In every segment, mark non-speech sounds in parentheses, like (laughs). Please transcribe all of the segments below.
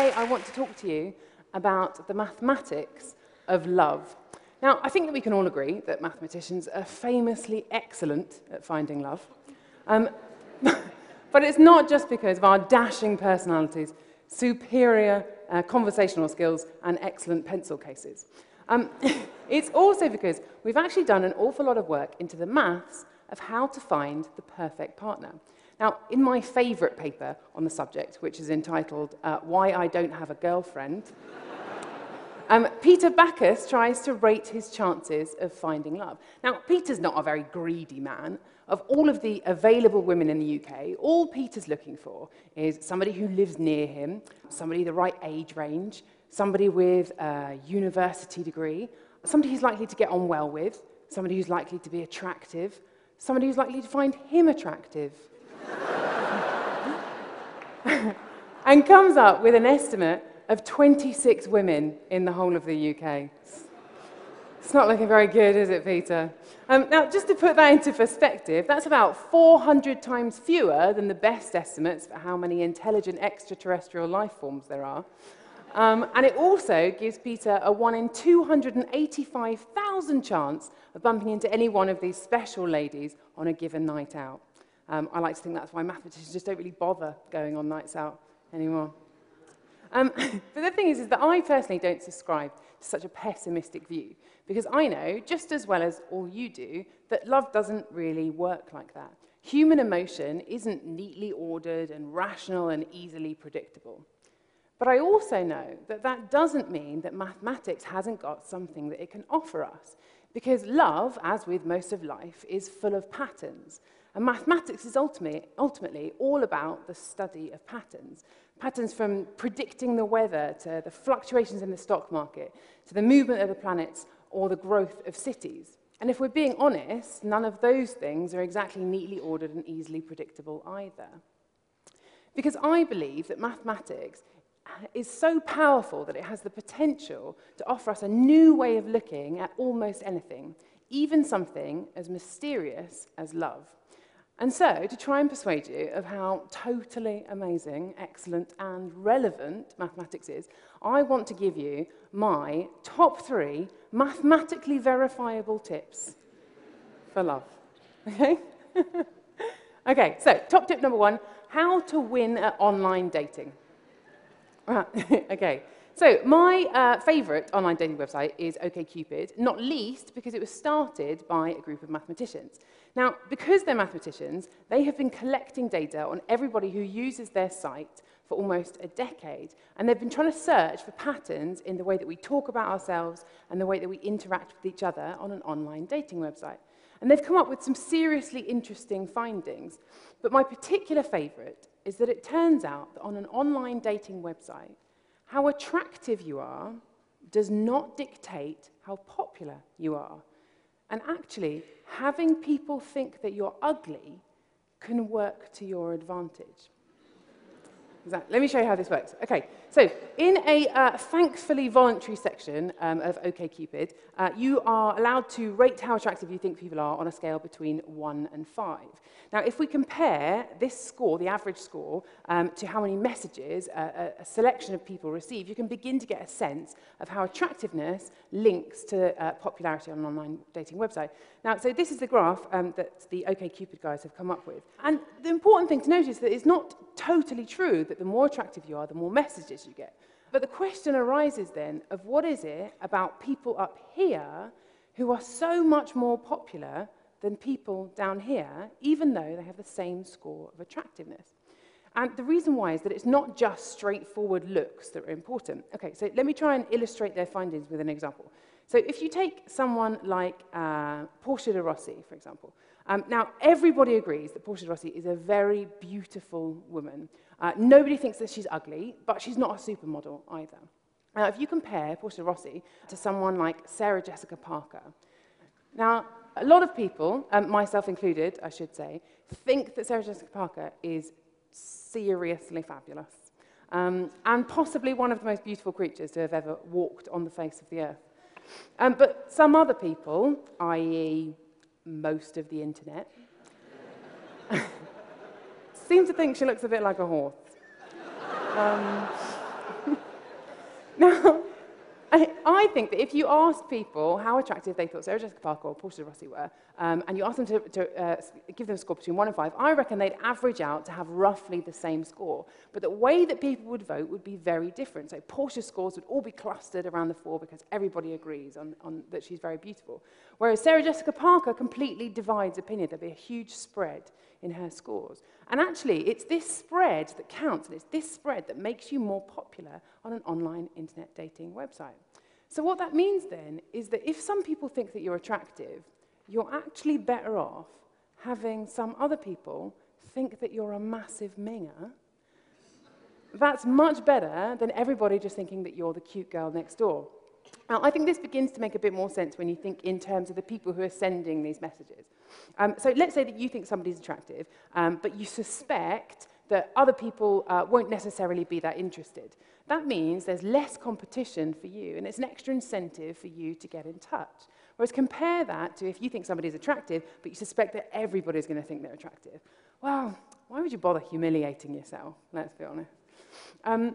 today I want to talk to you about the mathematics of love. Now, I think that we can all agree that mathematicians are famously excellent at finding love. Um, (laughs) but it's not just because of our dashing personalities, superior uh, conversational skills, and excellent pencil cases. Um, (laughs) it's also because we've actually done an awful lot of work into the maths of how to find the perfect partner. Now, in my favourite paper on the subject, which is entitled uh, Why I Don't Have a Girlfriend, (laughs) um, Peter Backus tries to rate his chances of finding love. Now, Peter's not a very greedy man. Of all of the available women in the UK, all Peter's looking for is somebody who lives near him, somebody the right age range, somebody with a university degree, somebody he's likely to get on well with, somebody who's likely to be attractive, somebody who's likely to find him attractive. (laughs) and comes up with an estimate of 26 women in the whole of the UK. It's not looking very good, is it, Peter? Um, now, just to put that into perspective, that's about 400 times fewer than the best estimates for how many intelligent extraterrestrial life forms there are. Um, and it also gives Peter a 1 in 285,000 chance of bumping into any one of these special ladies on a given night out. Um, I like to think that's why mathematicians just don't really bother going on nights out anymore. Um, (laughs) but the thing is, is that I personally don't subscribe to such a pessimistic view because I know, just as well as all you do, that love doesn't really work like that. Human emotion isn't neatly ordered and rational and easily predictable. But I also know that that doesn't mean that mathematics hasn't got something that it can offer us. Because love, as with most of life, is full of patterns. And mathematics is ultimately, ultimately all about the study of patterns. Patterns from predicting the weather to the fluctuations in the stock market to the movement of the planets or the growth of cities. And if we're being honest, none of those things are exactly neatly ordered and easily predictable either. Because I believe that mathematics is so powerful that it has the potential to offer us a new way of looking at almost anything, even something as mysterious as love. And so, to try and persuade you of how totally amazing, excellent, and relevant mathematics is, I want to give you my top three mathematically verifiable tips for love. Okay? (laughs) okay, so top tip number one how to win at online dating. Right, (laughs) okay, so my uh, favourite online dating website is OkCupid, not least because it was started by a group of mathematicians. Now, because they're mathematicians, they have been collecting data on everybody who uses their site for almost a decade, and they've been trying to search for patterns in the way that we talk about ourselves and the way that we interact with each other on an online dating website. And they've come up with some seriously interesting findings. But my particular favourite is that it turns out that on an online dating website, how attractive you are does not dictate how popular you are. And actually, having people think that you're ugly can work to your advantage. Exactly. Let me show you how this works. Okay, so in a uh, thankfully voluntary section um, of OkCupid, uh, you are allowed to rate how attractive you think people are on a scale between 1 and 5. Now, if we compare this score, the average score, um, to how many messages a, a selection of people receive, you can begin to get a sense of how attractiveness links to uh, popularity on an online dating website. Now, so this is the graph um, that the OkCupid guys have come up with. And the important thing to notice is that it's not totally true that the more attractive you are, the more messages you get. But the question arises then of what is it about people up here who are so much more popular than people down here, even though they have the same score of attractiveness. And the reason why is that it's not just straightforward looks that are important. Okay, so let me try and illustrate their findings with an example. So if you take someone like uh, Portia de Rossi, for example, um, now everybody agrees that Portia de Rossi is a very beautiful woman. Uh, nobody thinks that she's ugly, but she's not a supermodel either. Now, if you compare Portia de Rossi to someone like Sarah Jessica Parker, now a lot of people, um, myself included, I should say, think that Sarah Jessica Parker is seriously fabulous um, and possibly one of the most beautiful creatures to have ever walked on the face of the earth. Um, but some other people, i.e., most of the internet, (laughs) seem to think she looks a bit like a horse. Um, (laughs) now, I, think that if you asked people how attractive they thought Sarah Jessica Parker or Portia Rossi were, um, and you asked them to, to uh, give them a score between 1 and 5, I reckon they'd average out to have roughly the same score. But the way that people would vote would be very different. So Portia's scores would all be clustered around the 4 because everybody agrees on, on that she's very beautiful. Whereas Sarah Jessica Parker completely divides opinion. There'd be a huge spread in her scores. And actually, it's this spread that counts, and it's this spread that makes you more popular on an online internet dating website. So what that means then is that if some people think that you're attractive, you're actually better off having some other people think that you're a massive minger. That's much better than everybody just thinking that you're the cute girl next door. Now, I think this begins to make a bit more sense when you think in terms of the people who are sending these messages. Um, so let's say that you think somebody's attractive, um, but you suspect that other people uh, won't necessarily be that interested. That means there's less competition for you, and it's an extra incentive for you to get in touch. Whereas compare that to if you think somebody's attractive, but you suspect that everybody's going to think they're attractive. Well, why would you bother humiliating yourself? Let's be honest. Um,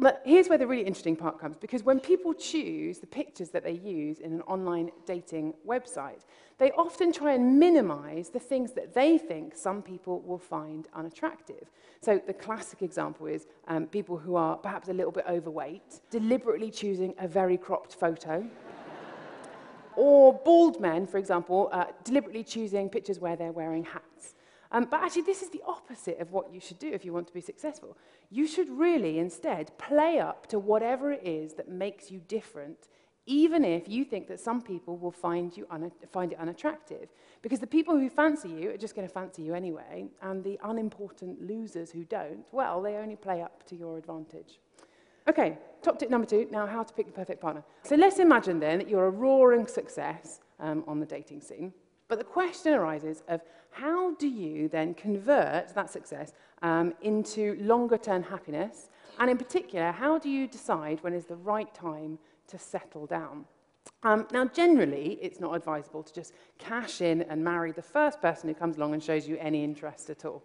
but here's where the really interesting part comes, because when people choose the pictures that they use in an online dating website, they often try and minimize the things that they think some people will find unattractive. So the classic example is um, people who are perhaps a little bit overweight, deliberately choosing a very cropped photo. (laughs) or bald men, for example, uh, deliberately choosing pictures where they're wearing hats. Um, but actually, this is the opposite of what you should do if you want to be successful. You should really instead play up to whatever it is that makes you different, even if you think that some people will find, you find it unattractive. Because the people who fancy you are just going to fancy you anyway, and the unimportant losers who don't, well, they only play up to your advantage. Okay, top tip number two now how to pick the perfect partner. So let's imagine then that you're a roaring success um, on the dating scene. But the question arises of how do you then convert that success um, into longer term happiness? And in particular, how do you decide when is the right time to settle down? Um, now, generally, it's not advisable to just cash in and marry the first person who comes along and shows you any interest at all.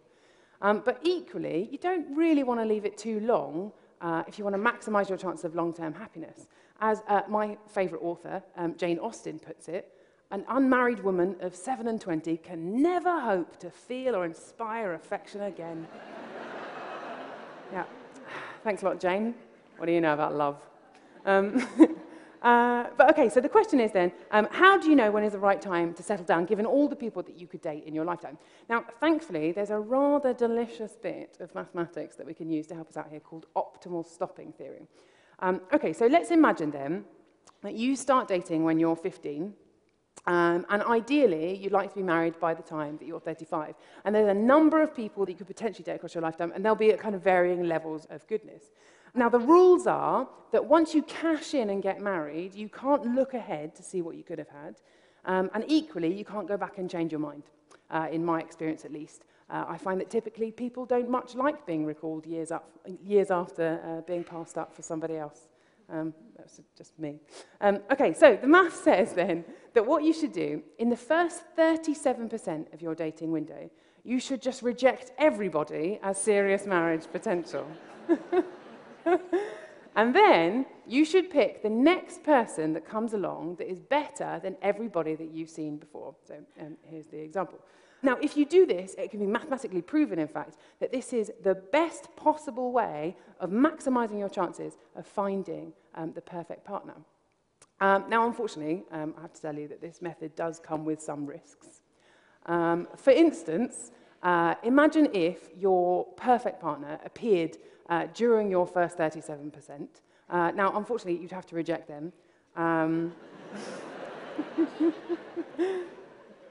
Um, but equally, you don't really want to leave it too long uh, if you want to maximize your chance of long-term happiness. As uh, my favorite author, um, Jane Austen, puts it, an unmarried woman of 7 and 20 can never hope to feel or inspire affection again. (laughs) yeah. Thanks a lot, Jane. What do you know about love? Um, (laughs) uh, but okay, so the question is then, um, how do you know when is the right time to settle down, given all the people that you could date in your lifetime? Now, thankfully, there's a rather delicious bit of mathematics that we can use to help us out here called optimal stopping theory. Um, okay, so let's imagine then that you start dating when you're 15, um, and ideally, you'd like to be married by the time that you're 35. And there's a number of people that you could potentially date across your lifetime, and they'll be at kind of varying levels of goodness. Now, the rules are that once you cash in and get married, you can't look ahead to see what you could have had. Um, and equally, you can't go back and change your mind, uh, in my experience at least. Uh, I find that typically people don't much like being recalled years, up, years after uh, being passed up for somebody else. Um, that's just me. Um, okay, so the math says then that what you should do in the first 37% of your dating window, you should just reject everybody as serious marriage potential. (laughs) and then you should pick the next person that comes along that is better than everybody that you've seen before. So um, here's the example. Now, if you do this, it can be mathematically proven, in fact, that this is the best possible way of maximizing your chances of finding um, the perfect partner. Um, now, unfortunately, um, I have to tell you that this method does come with some risks. Um, for instance, uh, imagine if your perfect partner appeared uh, during your first 37%. Uh, now, unfortunately, you'd have to reject them. Um, (laughs)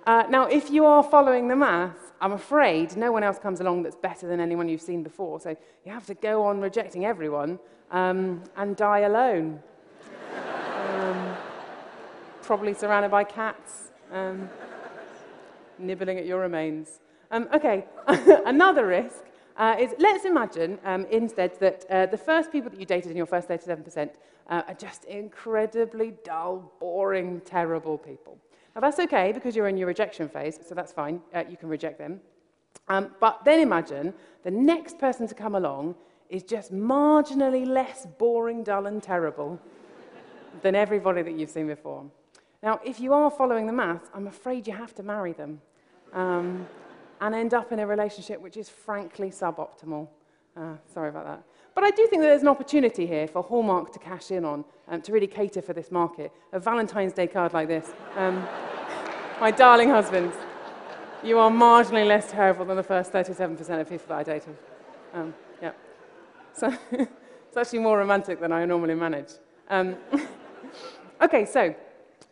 Uh, now, if you are following the math, I'm afraid no one else comes along that's better than anyone you've seen before. So you have to go on rejecting everyone um, and die alone. um, probably surrounded by cats, um, nibbling at your remains. Um, okay, (laughs) another risk uh, is let's imagine um, instead that uh, the first people that you dated in your first 37% uh, are just incredibly dull, boring, terrible people. Now, that's okay because you're in your rejection phase, so that's fine. Uh, you can reject them. Um, but then imagine the next person to come along is just marginally less boring, dull, and terrible than everybody that you've seen before. Now, if you are following the math, I'm afraid you have to marry them um, and end up in a relationship which is frankly suboptimal. Uh, sorry about that. But I do think that there's an opportunity here for Hallmark to cash in on, um, to really cater for this market. A Valentine's Day card like this. Um, (laughs) my darling husbands, you are marginally less terrible than the first 37% of people that I dated. Um, yeah. So (laughs) it's actually more romantic than I normally manage. Um, (laughs) okay, so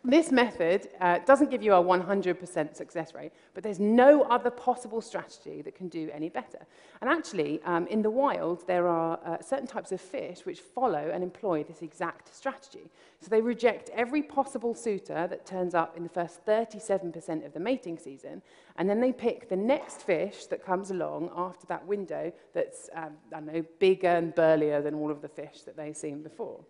this method uh, doesn't give you a 100% success rate, but there's no other possible strategy that can do any better. And actually, um, in the wild, there are uh, certain types of fish which follow and employ this exact strategy. So they reject every possible suitor that turns up in the first 37% of the mating season, and then they pick the next fish that comes along after that window that's, um, I don't know, bigger and burlier than all of the fish that they've seen before.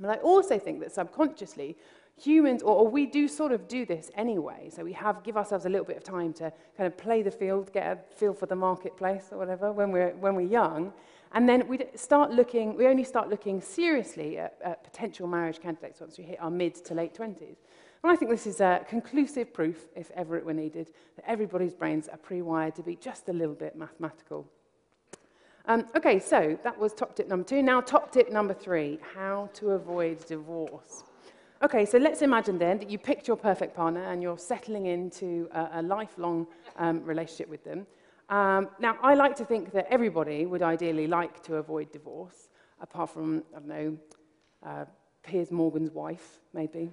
But I also think that subconsciously, humans, or, or, we do sort of do this anyway. So we have give ourselves a little bit of time to kind of play the field, get a feel for the marketplace or whatever when we're when we're young, and then we start looking. We only start looking seriously at, at potential marriage candidates once we hit our mid to late twenties. And I think this is a conclusive proof, if ever it were needed, that everybody's brains are pre-wired to be just a little bit mathematical. Um, okay, so that was top tip number two. Now, top tip number three how to avoid divorce. Okay, so let's imagine then that you picked your perfect partner and you're settling into a, a lifelong um, relationship with them. Um, now, I like to think that everybody would ideally like to avoid divorce, apart from, I don't know, uh, Piers Morgan's wife, maybe.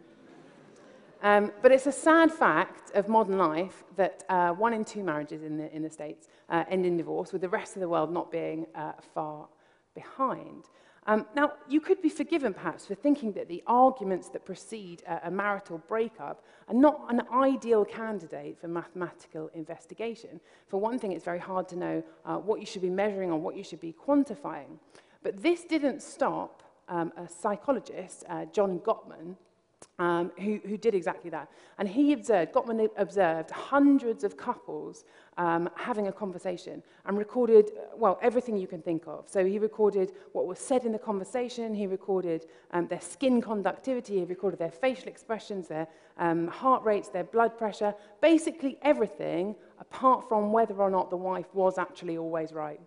Um, but it's a sad fact of modern life that uh, one in two marriages in the, in the States uh, end in divorce, with the rest of the world not being uh, far behind. Um, now, you could be forgiven perhaps for thinking that the arguments that precede a, a marital breakup are not an ideal candidate for mathematical investigation. For one thing, it's very hard to know uh, what you should be measuring or what you should be quantifying. But this didn't stop um, a psychologist, uh, John Gottman, um, who, who did exactly that. And he observed, Gottman observed hundreds of couples um, having a conversation and recorded, well, everything you can think of. So he recorded what was said in the conversation, he recorded um, their skin conductivity, he recorded their facial expressions, their um, heart rates, their blood pressure, basically everything apart from whether or not the wife was actually always right.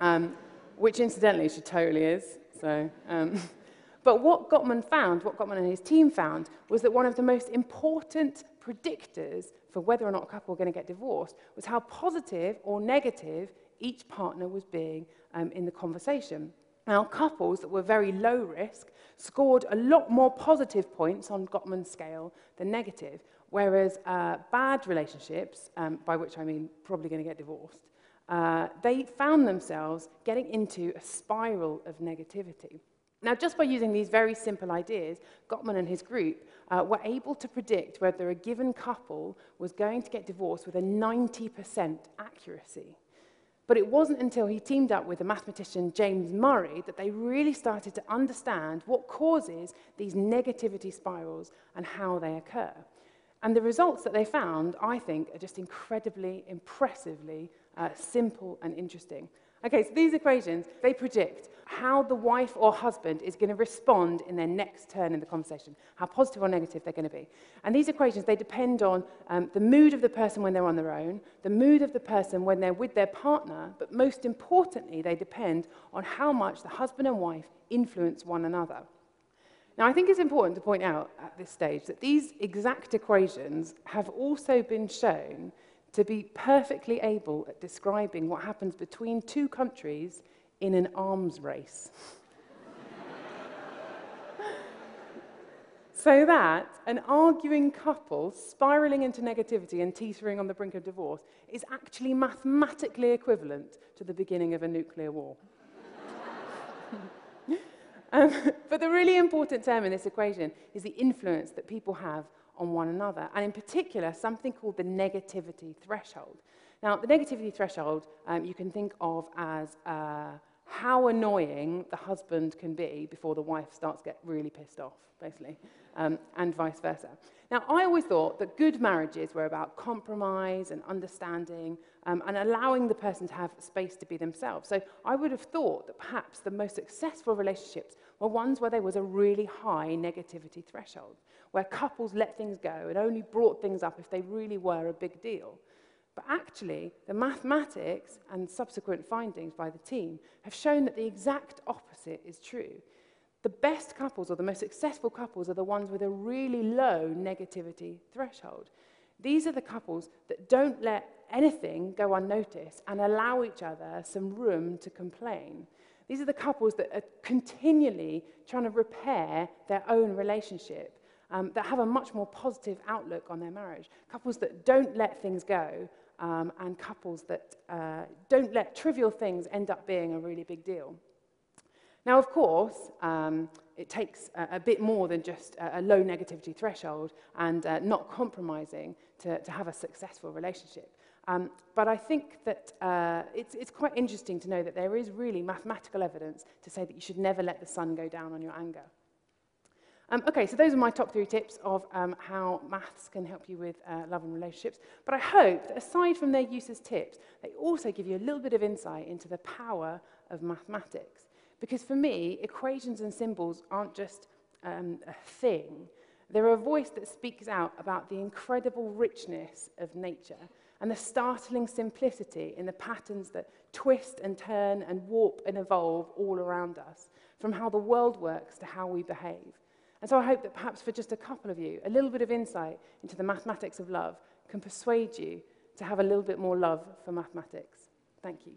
Um, which incidentally she totally is. So, um, (laughs) But what Gottman found, what Gottman and his team found, was that one of the most important predictors for whether or not a couple were going to get divorced was how positive or negative each partner was being um, in the conversation. Now, couples that were very low risk scored a lot more positive points on Gottman's scale than negative, whereas uh, bad relationships, um, by which I mean probably going to get divorced, uh, they found themselves getting into a spiral of negativity. Now, just by using these very simple ideas, Gottman and his group uh, were able to predict whether a given couple was going to get divorced with a 90% accuracy. But it wasn't until he teamed up with the mathematician James Murray that they really started to understand what causes these negativity spirals and how they occur. And the results that they found, I think, are just incredibly, impressively uh, simple and interesting. Okay, so these equations, they predict how the wife or husband is going to respond in their next turn in the conversation, how positive or negative they're going to be. And these equations, they depend on um, the mood of the person when they're on their own, the mood of the person when they're with their partner, but most importantly, they depend on how much the husband and wife influence one another. Now, I think it's important to point out at this stage that these exact equations have also been shown to be perfectly able at describing what happens between two countries in an arms race. so that an arguing couple spiraling into negativity and teetering on the brink of divorce is actually mathematically equivalent to the beginning of a nuclear war. (laughs) um, but the really important term in this equation is the influence that people have on one another, and in particular, something called the negativity threshold. Now, the negativity threshold um, you can think of as uh, how annoying the husband can be before the wife starts get really pissed off, basically, um, and vice versa. Now, I always thought that good marriages were about compromise and understanding um, and allowing the person to have space to be themselves. So I would have thought that perhaps the most successful relationships were ones where there was a really high negativity threshold, where couples let things go and only brought things up if they really were a big deal. But actually, the mathematics and subsequent findings by the team have shown that the exact opposite is true. The best couples or the most successful couples are the ones with a really low negativity threshold. These are the couples that don't let anything go unnoticed and allow each other some room to complain. These are the couples that are continually trying to repair their own relationship, um, that have a much more positive outlook on their marriage. Couples that don't let things go um, and couples that uh, don't let trivial things end up being a really big deal. Now, of course, um, it takes a, a bit more than just a, a low negativity threshold and uh, not compromising to, to have a successful relationship. Um, but I think that uh, it's, it's quite interesting to know that there is really mathematical evidence to say that you should never let the sun go down on your anger. Um, okay, so those are my top three tips of um, how maths can help you with uh, love and relationships. But I hope that aside from their use as tips, they also give you a little bit of insight into the power of mathematics. Because for me, equations and symbols aren't just um, a thing. They're a voice that speaks out about the incredible richness of nature and the startling simplicity in the patterns that twist and turn and warp and evolve all around us, from how the world works to how we behave. And so I hope that perhaps for just a couple of you, a little bit of insight into the mathematics of love can persuade you to have a little bit more love for mathematics. Thank you.